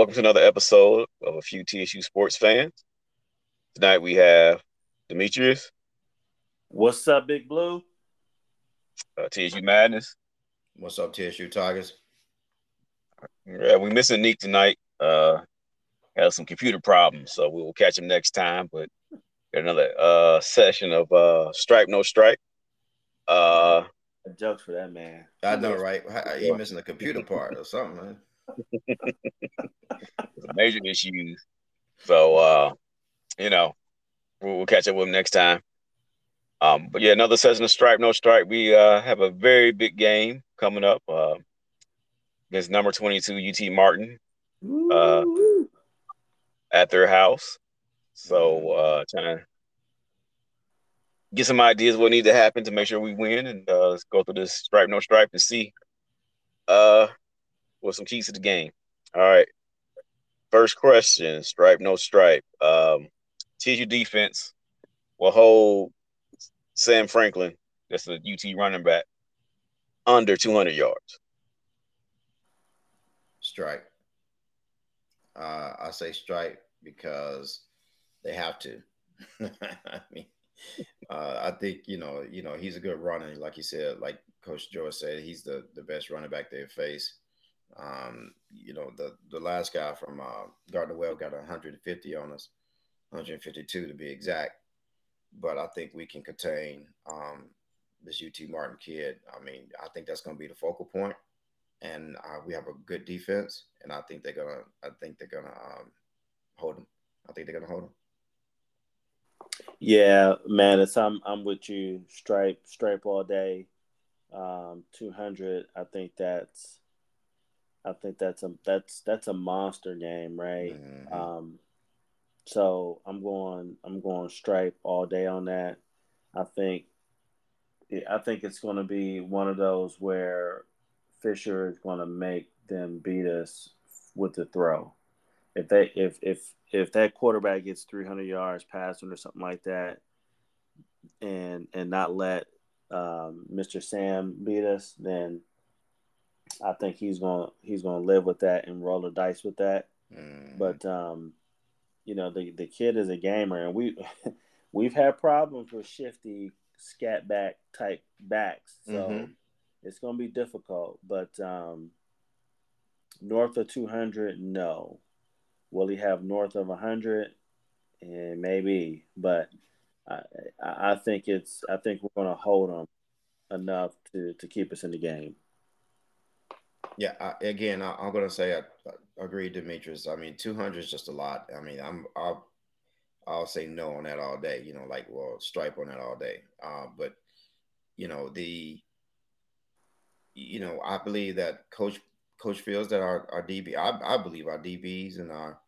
welcome to another episode of a few TSU sports fans. Tonight we have Demetrius. What's up, Big Blue? Uh, TSU Madness. What's up, TSU Tigers? Yeah, we missing Nick tonight. Uh, has some computer problems, so we will catch him next time. But got another uh session of uh stripe no stripe. Uh, jokes for that man. I know, right? He missing the computer part or something, man. Major issues. So uh, you know, we'll, we'll, catch up with him next time. Um, but yeah, another session of stripe, no stripe. We uh have a very big game coming up uh against number 22 UT Martin uh at their house. So uh trying to get some ideas what needs to happen to make sure we win and uh let's go through this stripe, no stripe and see uh with some keys to the game. All right. First question, stripe, no stripe. Um, TSU defense will hold Sam Franklin, that's the UT running back, under 200 yards. Strike. Uh, I say strike because they have to. I mean, uh, I think you know, you know, he's a good runner, like you said, like Coach George said, he's the the best running back they've faced. Um, you know, the the last guy from uh, Gardner Webb got 150 on us, 152 to be exact. But I think we can contain um, this UT Martin kid. I mean, I think that's going to be the focal point, and uh, we have a good defense, and I think they're gonna. I think they're gonna um, hold them. I think they're gonna hold them. Yeah, man, it's I'm I'm with you. Stripe, stripe all day. Um, 200. I think that's I think that's a that's that's a monster game, right? Mm-hmm. Um, so I'm going I'm going stripe all day on that. I think I think it's going to be one of those where Fisher is going to make them beat us with the throw. If they if if if that quarterback gets 300 yards passing or something like that, and and not let um, Mr. Sam beat us, then I think he's gonna he's gonna live with that and roll the dice with that. Mm. But um, you know, the the kid is a gamer, and we we've had problems with shifty scat back type backs, so mm-hmm. it's gonna be difficult. But um, north of two hundred, no. Will he have north of hundred? And maybe, but I I think it's I think we're gonna hold him enough to to keep us in the game. Yeah, I, again, I, am going to say I, I, agree, Demetrius. I mean, 200 is just a lot. I mean, I'm I'll I'll say no on that all day. You know, like well, stripe on that all day. Uh, but you know the you know I believe that coach coach feels that our our DB I, I believe our DBs and our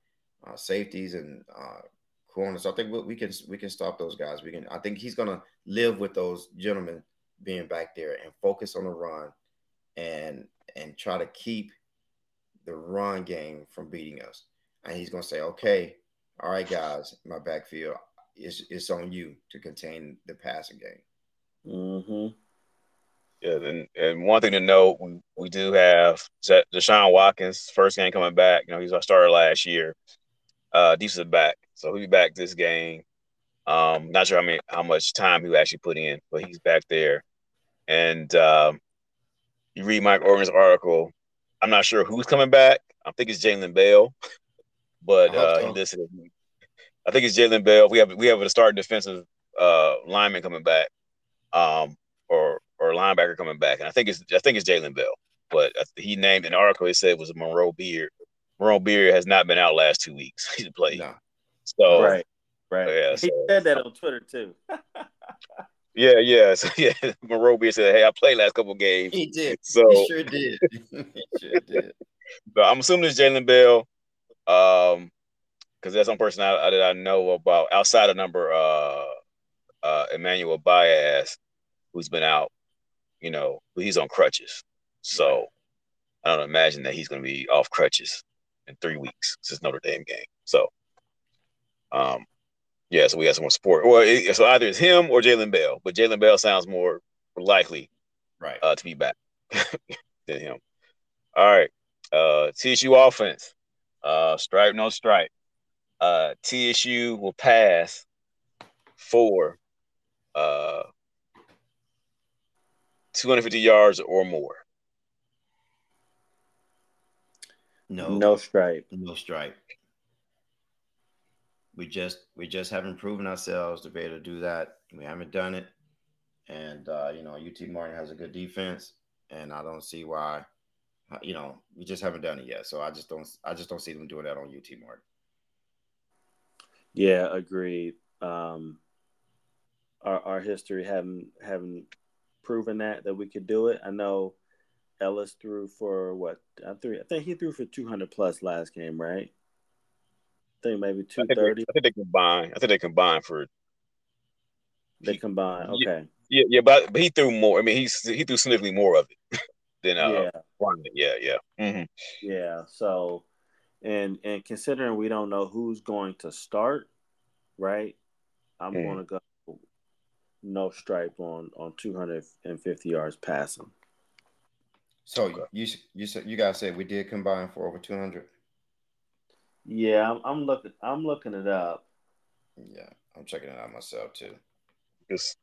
uh, safeties and uh, corners. I think we, we can we can stop those guys. We can. I think he's going to live with those gentlemen being back there and focus on the run and and try to keep the run game from beating us. And he's going to say, okay, all right, guys, my backfield, it's, it's on you to contain the passing game. Mm-hmm. Yeah, and, and one thing to note, we, we do have Deshaun Watkins, first game coming back. You know, he's our starter last year. Uh, is back, so he'll be back this game. Um, not sure how many how much time he actually put in, but he's back there. And um, you read Mike Organ's article. I'm not sure who's coming back. I think it's Jalen Bell, but uh, so. he listed. I think it's Jalen Bell. We have we have a starting defensive uh, lineman coming back, um, or or linebacker coming back, and I think it's I think it's Jalen Bell. But he named an article. He said it was Monroe Beard. Monroe Beard has not been out last two weeks. He's played. No. So right, right. Yeah, he so, said that on Twitter too. Yeah, yeah. So yeah, Monroe Beard said, "Hey, I played last couple games." He did. So he sure did. he sure did. But I'm assuming it's Jalen Bell, um, because there's some person I, that I know about outside of number uh, uh, Emmanuel Baez, who's been out. You know, he's on crutches, so I don't imagine that he's going to be off crutches in three weeks since Notre Dame game. So, um, yeah, so we got some more support. Or so either it's him or Jalen Bell, but Jalen Bell sounds more likely, right, uh, to be back than him. All right, uh, TSU offense. Uh, stripe, no stripe. Uh, TSU will pass for uh 250 yards or more. No, no stripe. No stripe. We just we just haven't proven ourselves to be able to do that. We haven't done it, and uh, you know UT Martin has a good defense, and I don't see why. You know, we just haven't done it yet, so I just don't. I just don't see them doing that on UT Martin. Yeah, agreed. Um, our our history haven't haven't proven that that we could do it. I know Ellis threw for what? I threw. I think he threw for two hundred plus last game, right? I think maybe two thirty. I think they combined. I think they combined for. They combined. Okay. Yeah, yeah, but, but he threw more. I mean, he's he threw significantly more of it than uh. Yeah. Yeah, yeah. Mm-hmm. Yeah. So, and and considering we don't know who's going to start, right? I'm mm. going to go no stripe on on 250 yards passing. So okay. you you said you guys said we did combine for over 200. Yeah, I'm, I'm looking. I'm looking it up. Yeah, I'm checking it out myself too. It's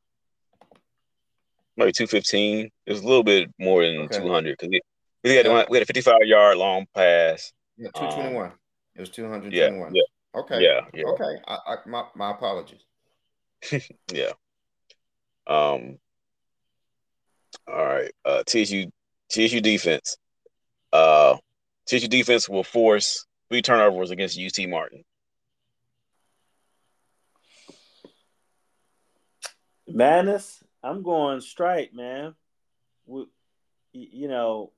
maybe 215. It's a little bit more than okay. 200 because we, we had yeah. we had a 55 yard long pass. Yeah, 221. Um, it was 221. Yeah, yeah. Okay. Yeah. yeah. Okay. I, I, my my apologies. yeah. Um. All right. Uh, TSU TSU defense. Uh, TSU defense will force three turnovers against UT Martin. Madness. I'm going straight, man. We, you know,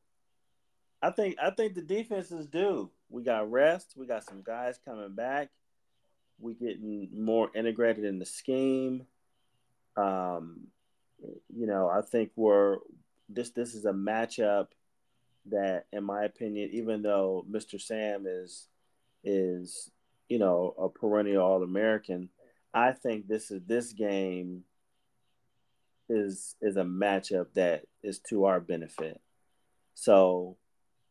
I think I think the defenses do. We got rest. We got some guys coming back. We getting more integrated in the scheme. Um, you know, I think we're this this is a matchup that, in my opinion, even though Mr. Sam is is you know a perennial All American, I think this is this game is is a matchup that is to our benefit. So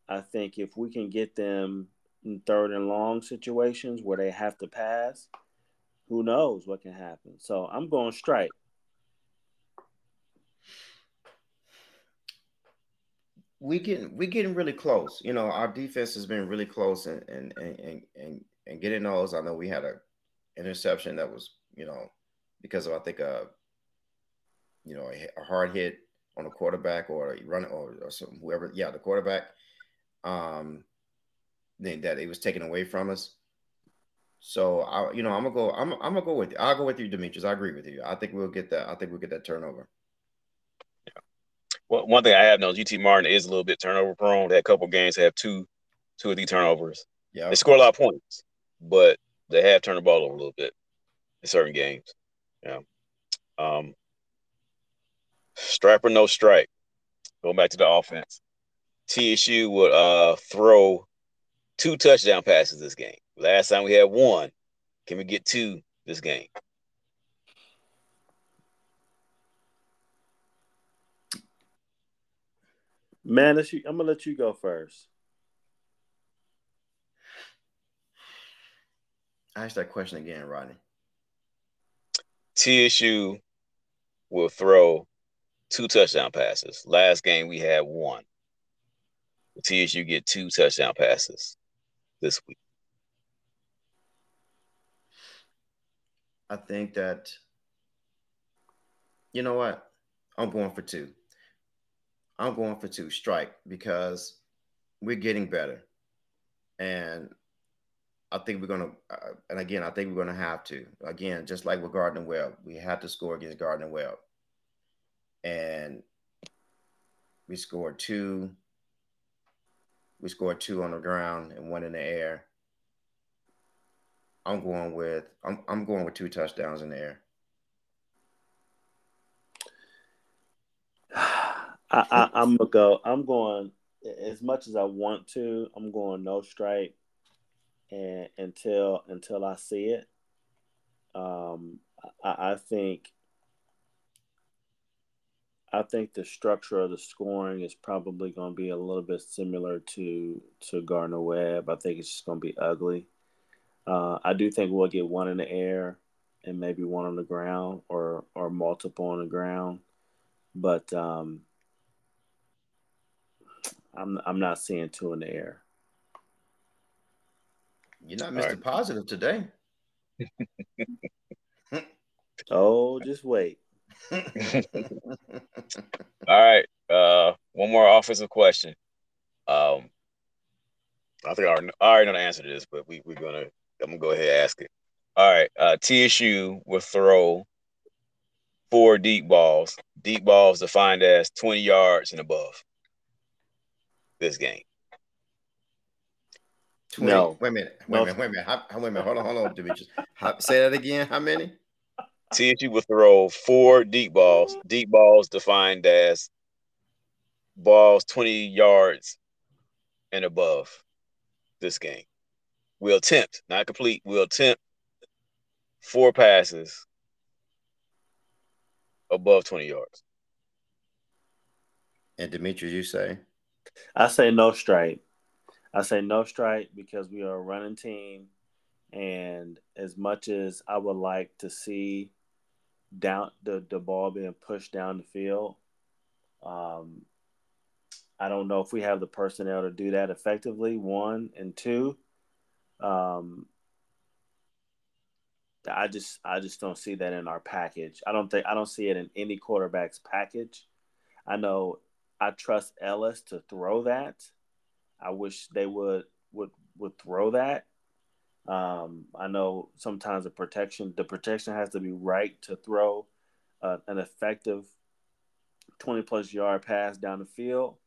I think if we can get them in third and long situations where they have to pass, who knows what can happen. So I'm going straight. We getting we getting really close. You know, our defense has been really close and and and and, and getting those. I know we had a interception that was, you know, because of I think a you know a, a hard hit on a quarterback or a run or, or some, whoever, yeah, the quarterback. Um, that it was taken away from us. So I, you know, I'm gonna go. I'm, I'm gonna go with. You. I'll go with you, Demetrius. I agree with you. I think we'll get that. I think we'll get that turnover. Well, one thing I have known, UT Martin is a little bit turnover prone. They had a couple games have two, two of the turnovers. Yeah. They score a lot of points, but they have turned the ball over a little bit in certain games. Yeah. Um. Stripe or no stripe. Going back to the offense. TSU would uh throw two touchdown passes this game. Last time we had one. Can we get two this game? Man, you, I'm gonna let you go first. Ask that question again, Rodney. TSU will throw two touchdown passes. Last game we had one. TSU get two touchdown passes this week. I think that you know what? I'm going for two. I'm going for two strike because we're getting better. And I think we're going to, uh, and again, I think we're going to have to. Again, just like with Gardner Webb, we had to score against Gardner Webb. And we scored two. We scored two on the ground and one in the air. I'm going with I'm I'm going with two touchdowns in the air. I, I, am gonna go. I'm going as much as I want to. I'm going no stripe, and until until I see it. Um, I, I think. I think the structure of the scoring is probably going to be a little bit similar to to Gardner Webb. I think it's just going to be ugly. Uh, I do think we'll get one in the air and maybe one on the ground or or multiple on the ground, but um, I'm I'm not seeing two in the air. You're not Mr. Right. Positive today. oh, just wait. All right. Uh, one more offensive question. Um, I think I already, I already know the answer to this, but we, we're gonna I'm gonna go ahead and ask it. All right. Uh, TSU will throw four deep balls. Deep balls defined as 20 yards and above. This game. 20. No. Wait a minute. Wait a minute. Wait a minute. How, wait a minute. Hold on. Hold on, Demetrius. How, say that again. How many? TSU will throw four deep balls. Deep balls defined as balls 20 yards and above this game. We'll attempt, not complete, we'll attempt four passes above 20 yards. And Demetrius, you say? I say no stripe. I say no stripe because we are a running team. And as much as I would like to see down the, the ball being pushed down the field, um, I don't know if we have the personnel to do that effectively. One and two, um, I just I just don't see that in our package. I don't think I don't see it in any quarterback's package. I know I trust Ellis to throw that. I wish they would would would throw that. Um, I know sometimes the protection the protection has to be right to throw uh, an effective twenty plus yard pass down the field.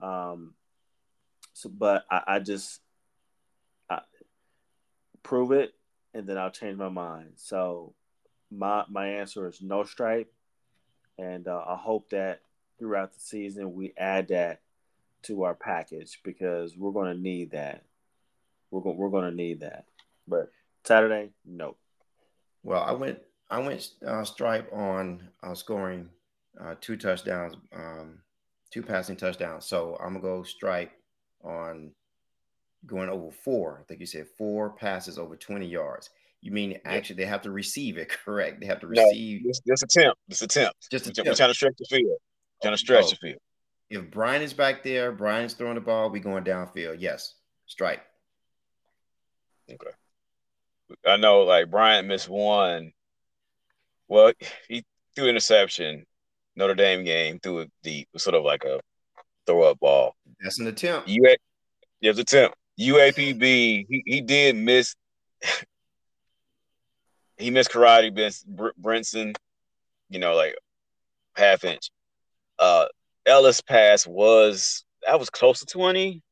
Um, so, but I, I just I, prove it and then I'll change my mind. So my my answer is no stripe, and uh, I hope that throughout the season we add that to our package because we're going to need that. We're going we're going to need that. But Saturday, no. Well, I went I went uh, stripe on uh, scoring uh, two touchdowns, um, two passing touchdowns. So I'm gonna go stripe on going over four. I think you said four passes over 20 yards. You mean actually they have to receive it, correct? They have to receive. No, just, just attempt. Just attempt. Just attempt. We're trying to stretch the field. Trying to oh, stretch oh. the field. If Brian is back there, Brian's throwing the ball, we going downfield. Yes, strike. Okay. I know, like Brian missed one. Well, he threw interception. Notre Dame game threw it deep. It was sort of like a throw up ball. That's an attempt. You, yeah, it's attempt. UAPB, he, he did miss. he missed Karate Brenson, you know, like half inch. Uh, Ellis pass was that was close to twenty,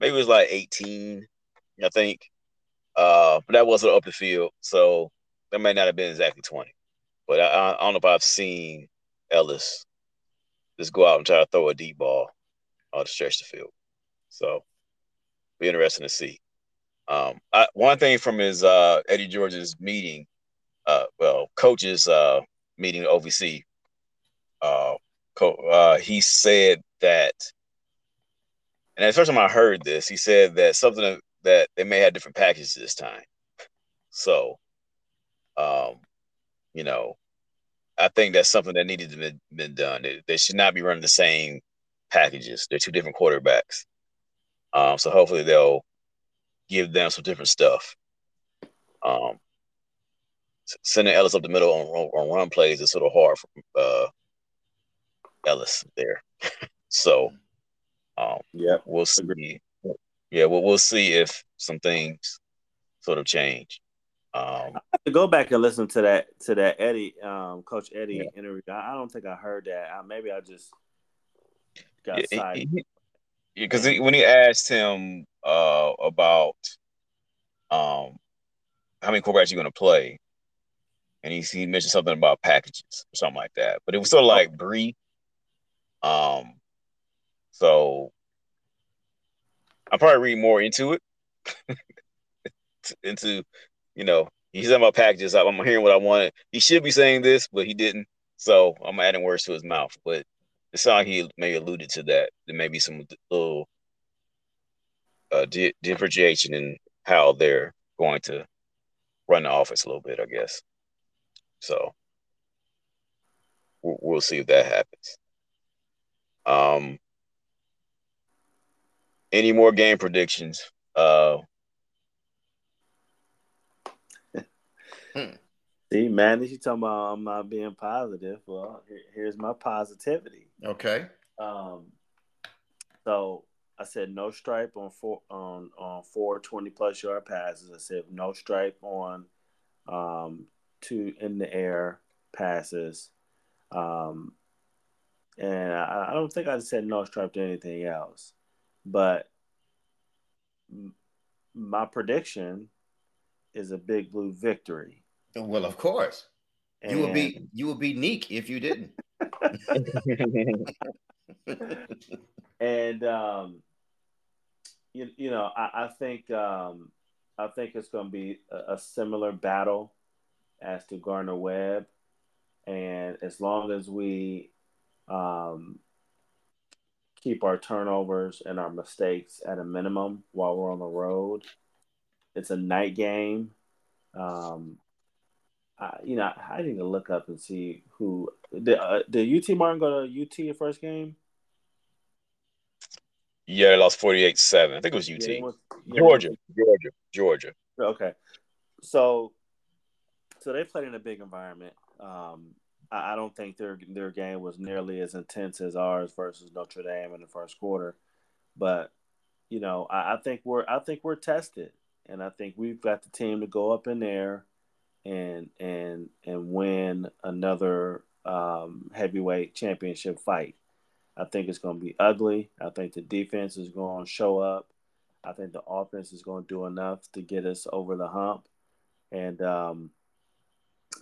maybe it was like eighteen, I think. Uh, but that wasn't up the field, so that may not have been exactly twenty. But I, I don't know if I've seen Ellis just go out and try to throw a deep ball or to stretch the field. So be interesting to see. Um, I, one thing from his uh, Eddie George's meeting, uh, well, coaches uh, meeting OVC, uh, he said that, and the first time I heard this, he said that something that they may have different packages this time. So, um, you know, I think that's something that needed to be been done. They, they should not be running the same packages. They're two different quarterbacks. Um, so hopefully they'll give them some different stuff. Um, sending Ellis up the middle on, on run plays is sort of hard for uh, Ellis there. so, um, yeah, we'll see. Yeah, we'll we'll see if some things sort of change. Um, to go back and listen to that to that Eddie, um, Coach Eddie yeah. interview. I, don't think I heard that. I, maybe I just got yeah, because when he asked him uh, about um, how many quarterbacks you're going to play, and he, he mentioned something about packages or something like that, but it was sort of like brief. Um, so I'll probably read more into it, into you know he's talking about packages. I'm hearing what I wanted. He should be saying this, but he didn't. So I'm adding words to his mouth, but it sounds like he may alluded to that. There may be some little uh, di- differentiation in how they're going to run the office a little bit, I guess. So we'll, we'll see if that happens. Um, any more game predictions? Uh. See, man, you talking about I'm not being positive. Well, here, here's my positivity. Okay. Um, so I said no stripe on four on on four 20 plus yard passes. I said no stripe on um, two in the air passes. Um, and I, I don't think I said no stripe to anything else. But my prediction is a big blue victory. Well, of course. And... You would be you would be Neek if you didn't. and um, you, you know, I, I think um, I think it's going to be a, a, similar battle as to Gardner Webb, and as long as we um, keep our turnovers and our mistakes at a minimum while we're on the road. It's a night game. Um, I, you know, I need to look up and see who did, uh, did UT Martin go to UT your first game? Yeah, they lost 48 7. I think it was UT. Yeah, it was, yeah, Georgia, Georgia, Georgia. Okay. So, so they played in a big environment. Um, I, don't think their their game was nearly as intense as ours versus Notre Dame in the first quarter. But you know, I, I think we're I think we're tested, and I think we've got the team to go up in there and and and win another um, heavyweight championship fight. I think it's going to be ugly. I think the defense is going to show up. I think the offense is going to do enough to get us over the hump, and um,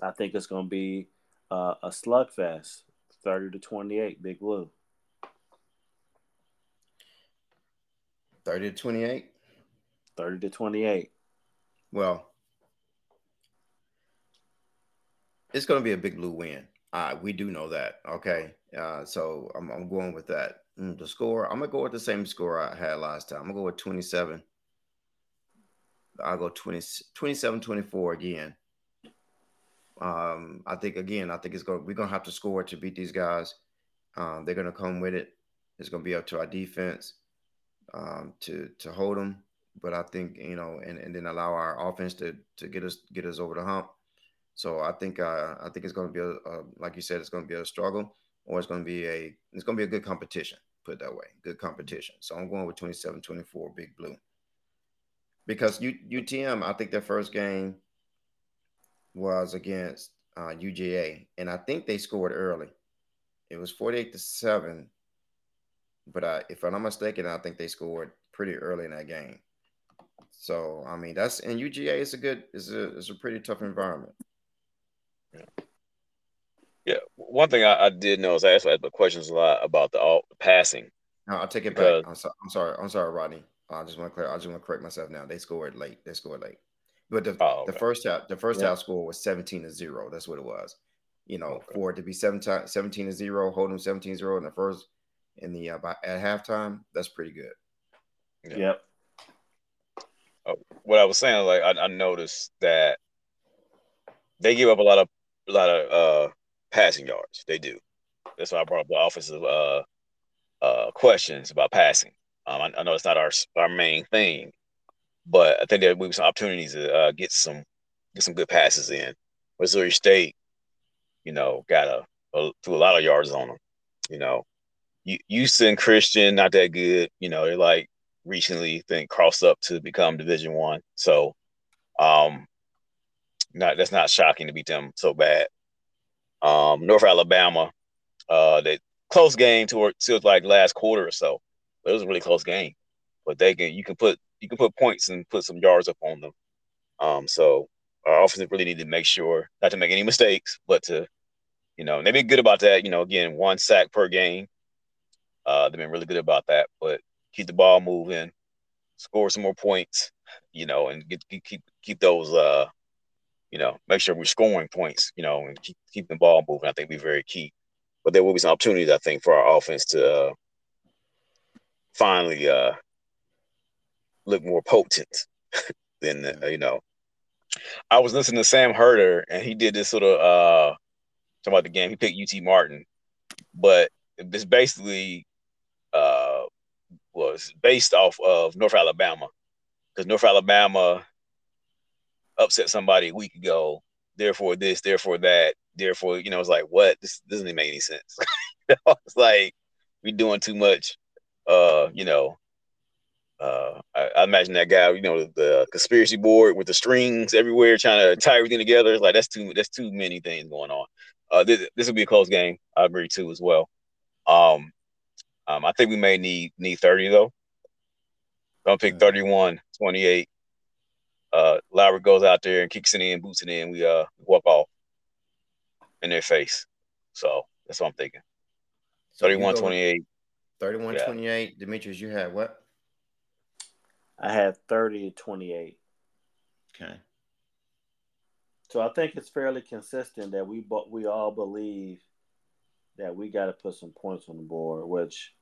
I think it's going to be uh, a slugfest, thirty to twenty-eight, Big Blue. Thirty to twenty-eight. Thirty to twenty-eight. Well, it's going to be a Big Blue win. Uh, we do know that. Okay, uh, so I'm, I'm going with that. Mm, the score, I'm gonna go with the same score I had last time. I'm gonna go with 27. I'll go 20, 27 24 again. Um, I think again, I think it's going. We're gonna have to score to beat these guys. Um, they're gonna come with it. It's gonna be up to our defense um, to to hold them. But I think you know, and, and then allow our offense to to get us get us over the hump. So I think uh, I think it's gonna be a, a like you said, it's gonna be a struggle, or it's gonna be a it's gonna be a good competition. Put it that way, good competition. So I'm going with 27-24, Big Blue. Because U, UTM, I think their first game was against uh, UGA, and I think they scored early. It was 48 to 7. But I, if I'm not mistaken, I think they scored pretty early in that game. So I mean that's and UGA is a good is a is a pretty tough environment. Yeah. Yeah. One thing I, I did know is I asked, I questions a lot about the all passing. No, I'll take it because, back. I'm, so, I'm sorry. I'm sorry, Rodney. I just want to clear. I just want to correct myself now. They scored late. They scored late. But the, oh, okay. the first half, the first yeah. half score was 17 to 0. That's what it was. You know, okay. for it to be 17, 17 to 0, holding 17 0 in the first in the uh, by, at halftime, that's pretty good. Yeah. Yep. Uh, what I was saying, like I, I, noticed that they give up a lot of a lot of uh, passing yards. They do. That's why I brought up the offensive uh, uh, questions about passing. Um, I, I, know it's not our our main thing, but I think there will be some opportunities to uh, get some get some good passes in. Missouri State, you know, got a, a threw a lot of yards on them. You know, Houston Christian not that good. You know, they like recently think crossed up to become Division One. So, um, not that's not shocking to beat them so bad. Um, North Alabama, uh, they close game toward till like last quarter or so. It was a really close game. But they can you can put you can put points and put some yards up on them. Um, so our offense really need to make sure not to make any mistakes, but to, you know, they've been good about that. You know, again, one sack per game. Uh, they've been really good about that. But keep the ball moving, score some more points, you know, and get, keep keep those uh you know, make sure we're scoring points, you know, and keep keep the ball moving. I think be very key. But there will be some opportunities, I think, for our offense to uh, finally uh, look more potent than uh, you know. I was listening to Sam Herder, and he did this sort of uh, talking about the game. He picked UT Martin, but it's basically uh, was based off of North Alabama because North Alabama upset somebody a week ago. Therefore, this, therefore that, therefore, you know, it's like what? This, this doesn't even make any sense. it's like we're doing too much. Uh, you know, uh, I, I, imagine that guy, you know, the conspiracy board with the strings everywhere, trying to tie everything together. Like that's too that's too many things going on. Uh, this this will be a close game. I agree too as well. Um, um, I think we may need need 30 though. Don't pick 31, 28. Uh, Lowry goes out there and kicks it in, boots it in. We uh walk off in their face. So that's what I'm thinking. So 31, 28. 31, yeah. 28. Demetrius, you had what? I had 30 to 28. Okay. So I think it's fairly consistent that we but we all believe that we got to put some points on the board, which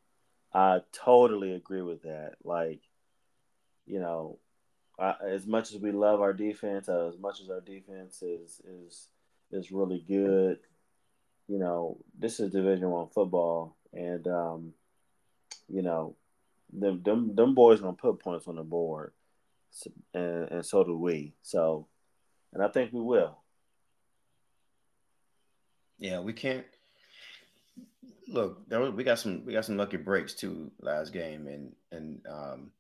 I totally agree with that. Like, you know, I, as much as we love our defense, as much as our defense is is is really good, you know, this is Division One football, and um, you know, them them them boys gonna put points on the board, and and so do we. So, and I think we will. Yeah, we can't look. There was, we got some we got some lucky breaks too last game, and and um,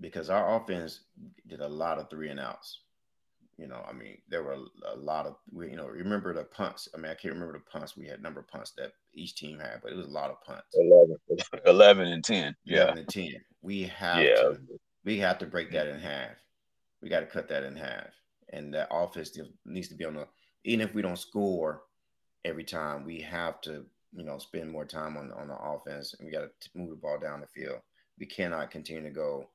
because our offense did a lot of three and outs. You know, I mean, there were a lot of, you know, remember the punts. I mean, I can't remember the punts. We had number of punts that each team had, but it was a lot of punts. 11, 11 and 10. Yeah. 11 and 10. We have yeah. to, we have to break that in half. We got to cut that in half. And that offense needs to be on the, even if we don't score every time, we have to, you know, spend more time on, on the offense and we got to move the ball down the field. We cannot continue to go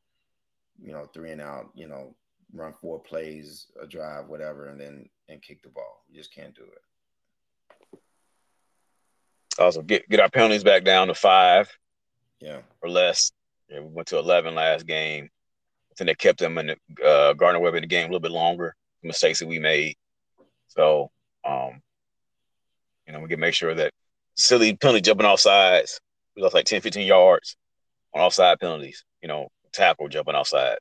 you know, three and out, you know, run four plays, a drive, whatever, and then and kick the ball. You just can't do it. Also, get get our penalties back down to five, yeah, or less. Yeah, we went to eleven last game. I think they kept them in the uh, Gardner Webb in the game a little bit longer. Mistakes that we made, so um, you know, we can make sure that silly penalty jumping off sides. We lost like 10, 15 yards on offside penalties. You know, tackle jumping outside.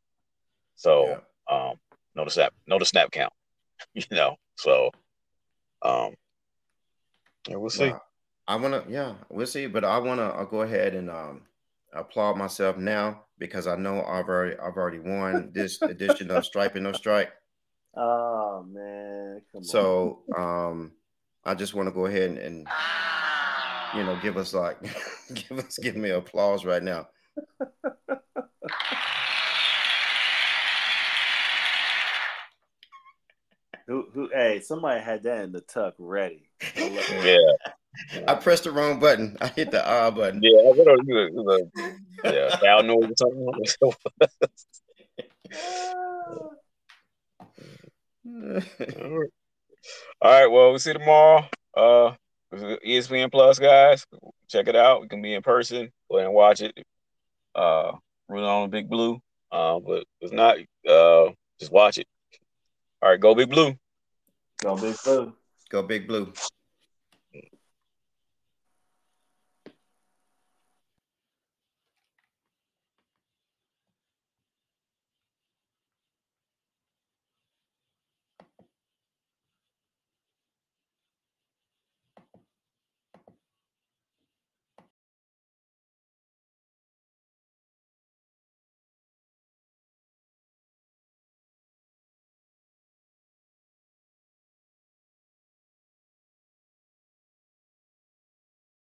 So yeah. um, notice that notice snap count. you know, so um, yeah, we'll see. I wanna, yeah, we'll see. But I wanna, go ahead and um, applaud myself now because I know I've already, I've already won this edition of Stripe and No Stripe. Oh man! so um, I just want to go ahead and, and you know give us like give us give me applause right now. Who, who, hey, somebody had that in the tuck ready. yeah. I pressed the wrong button. I hit the R button. Yeah, I don't know. Yeah, foul noise or something. All right. Well, we'll see you tomorrow. Uh, ESPN Plus, guys. Check it out. We can be in person. Go ahead and watch it. Uh, root on Big Blue. Uh, but if not, uh, just watch it. All right, go Big Blue. Go Big Blue. Go Big Blue.